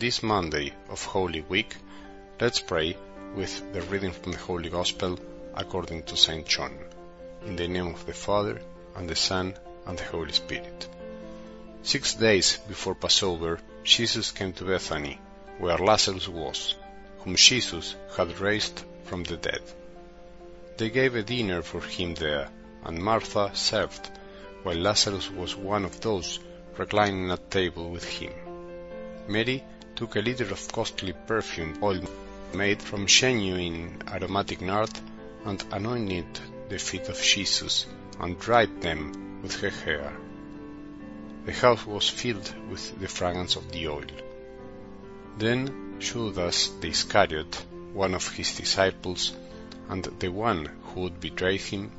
this Monday of Holy Week, let's pray with the reading from the Holy Gospel according to St. John. In the name of the Father, and the Son, and the Holy Spirit. Six days before Passover, Jesus came to Bethany, where Lazarus was, whom Jesus had raised from the dead. They gave a dinner for him there, and Martha served, while Lazarus was one of those reclining at table with him. Mary took a liter of costly perfume oil made from genuine aromatic nard and anointed the feet of Jesus and dried them with her hair. The house was filled with the fragrance of the oil. Then Judas the Iscariot, one of his disciples, and the one who would betray him,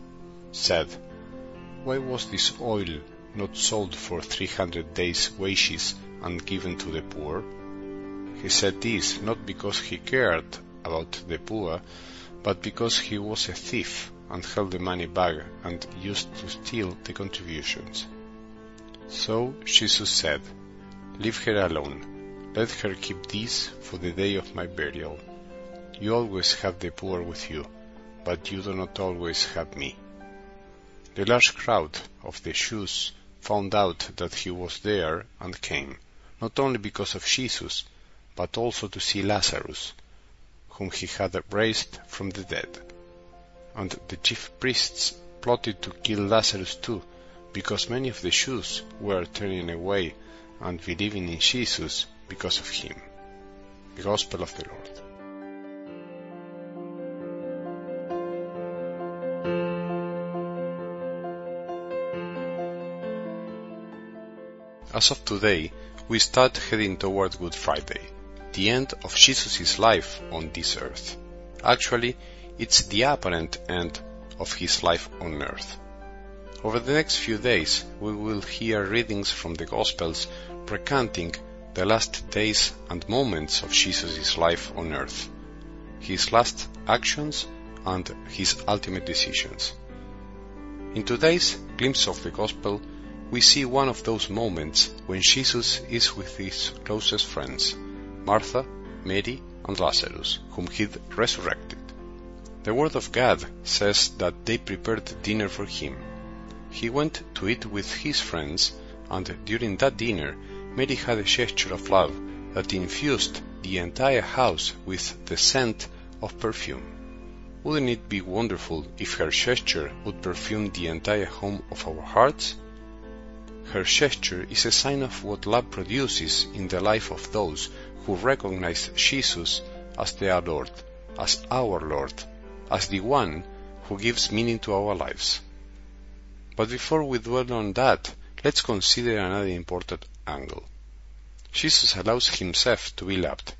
said, Why was this oil not sold for three hundred days' wages and given to the poor? He said this not because he cared about the poor, but because he was a thief and held the money back and used to steal the contributions. So Jesus said, Leave her alone. Let her keep this for the day of my burial. You always have the poor with you, but you do not always have me. The large crowd of the Jews found out that he was there and came, not only because of Jesus, but also to see Lazarus, whom he had raised from the dead. And the chief priests plotted to kill Lazarus too, because many of the Jews were turning away and believing in Jesus because of him. The Gospel of the Lord. As of today, we start heading toward Good Friday, the end of Jesus' life on this earth. Actually, it's the apparent end of his life on earth. Over the next few days, we will hear readings from the Gospels recounting the last days and moments of Jesus' life on earth, his last actions and his ultimate decisions. In today's glimpse of the Gospel, we see one of those moments when Jesus is with his closest friends, Martha, Mary, and Lazarus, whom he'd resurrected. The Word of God says that they prepared dinner for him. He went to eat with his friends, and during that dinner, Mary had a gesture of love that infused the entire house with the scent of perfume. Wouldn't it be wonderful if her gesture would perfume the entire home of our hearts? Her gesture is a sign of what love produces in the life of those who recognize Jesus as their Lord, as our Lord, as the one who gives meaning to our lives. But before we dwell on that, let's consider another important angle. Jesus allows himself to be loved.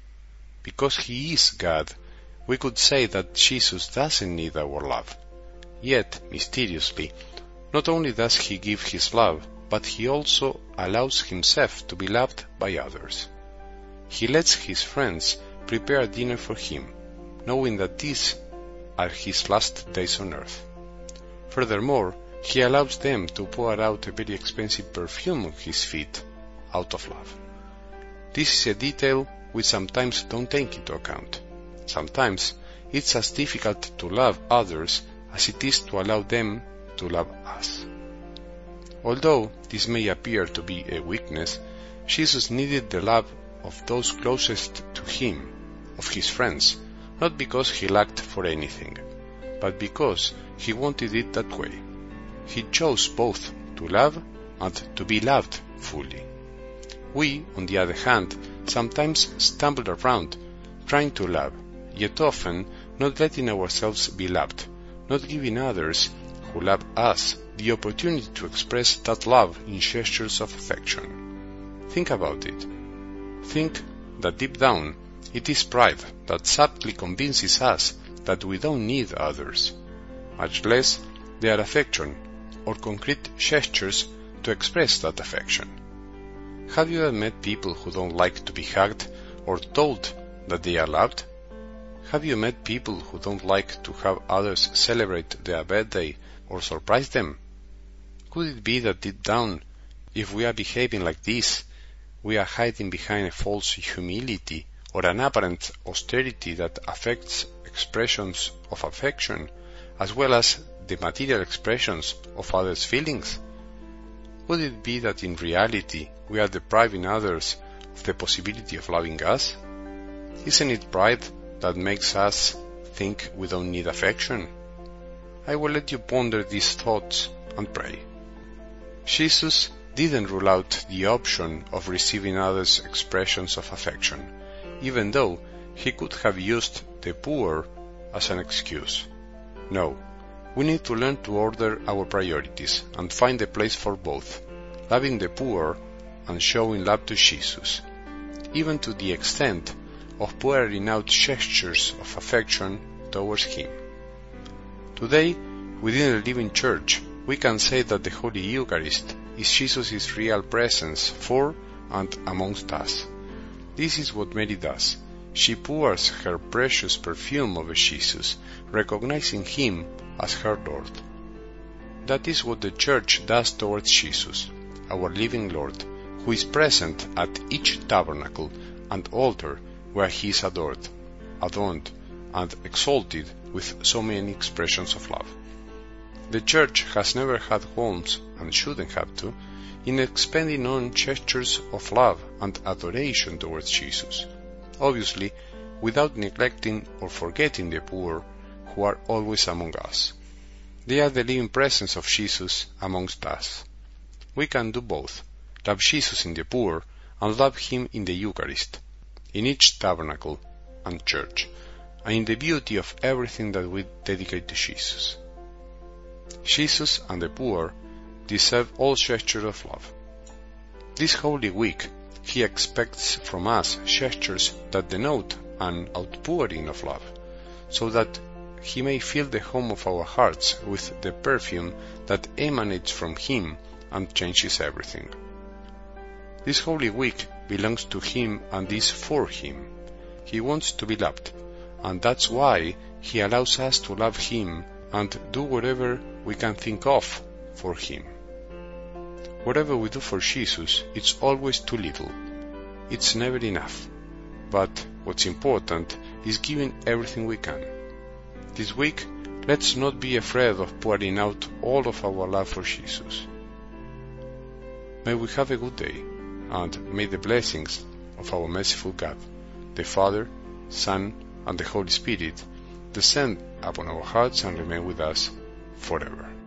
Because he is God, we could say that Jesus doesn't need our love. Yet, mysteriously, not only does he give his love, but he also allows himself to be loved by others. He lets his friends prepare dinner for him, knowing that these are his last days on earth. Furthermore, he allows them to pour out a very expensive perfume on his feet out of love. This is a detail we sometimes don't take into account. Sometimes it's as difficult to love others as it is to allow them to love us. Although this may appear to be a weakness, Jesus needed the love of those closest to him, of his friends, not because he lacked for anything, but because he wanted it that way. He chose both to love and to be loved fully. We, on the other hand, sometimes stumble around trying to love, yet often not letting ourselves be loved, not giving others who love us the opportunity to express that love in gestures of affection. Think about it. Think that deep down it is pride that subtly convinces us that we don't need others, much less their affection or concrete gestures to express that affection. Have you ever met people who don't like to be hugged or told that they are loved? Have you met people who don't like to have others celebrate their birthday or surprise them? Could it be that deep down, if we are behaving like this, we are hiding behind a false humility or an apparent austerity that affects expressions of affection as well as the material expressions of others' feelings? Would it be that in reality we are depriving others of the possibility of loving us? Isn't it pride that makes us think we don't need affection? I will let you ponder these thoughts and pray. Jesus didn't rule out the option of receiving others' expressions of affection, even though he could have used the poor as an excuse. No, we need to learn to order our priorities and find a place for both, loving the poor and showing love to Jesus, even to the extent of pouring out gestures of affection towards Him. Today, within the living church, we can say that the Holy Eucharist is Jesus' real presence for and amongst us. This is what Mary does. She pours her precious perfume over Jesus, recognizing him as her Lord. That is what the Church does towards Jesus, our living Lord, who is present at each tabernacle and altar where he is adored, adorned, and exalted with so many expressions of love. The Church has never had homes, and shouldn't have to, in expending on gestures of love and adoration towards Jesus, obviously without neglecting or forgetting the poor who are always among us. They are the living presence of Jesus amongst us. We can do both, love Jesus in the poor and love Him in the Eucharist, in each tabernacle and church, and in the beauty of everything that we dedicate to Jesus. Jesus and the poor deserve all gestures of love. This Holy Week, He expects from us gestures that denote an outpouring of love, so that He may fill the home of our hearts with the perfume that emanates from Him and changes everything. This Holy Week belongs to Him and is for Him. He wants to be loved, and that's why He allows us to love Him and do whatever we can think of for Him. Whatever we do for Jesus, it's always too little. It's never enough. But what's important is giving everything we can. This week, let's not be afraid of pouring out all of our love for Jesus. May we have a good day, and may the blessings of our merciful God, the Father, Son, and the Holy Spirit descend upon our hearts and remain with us forever.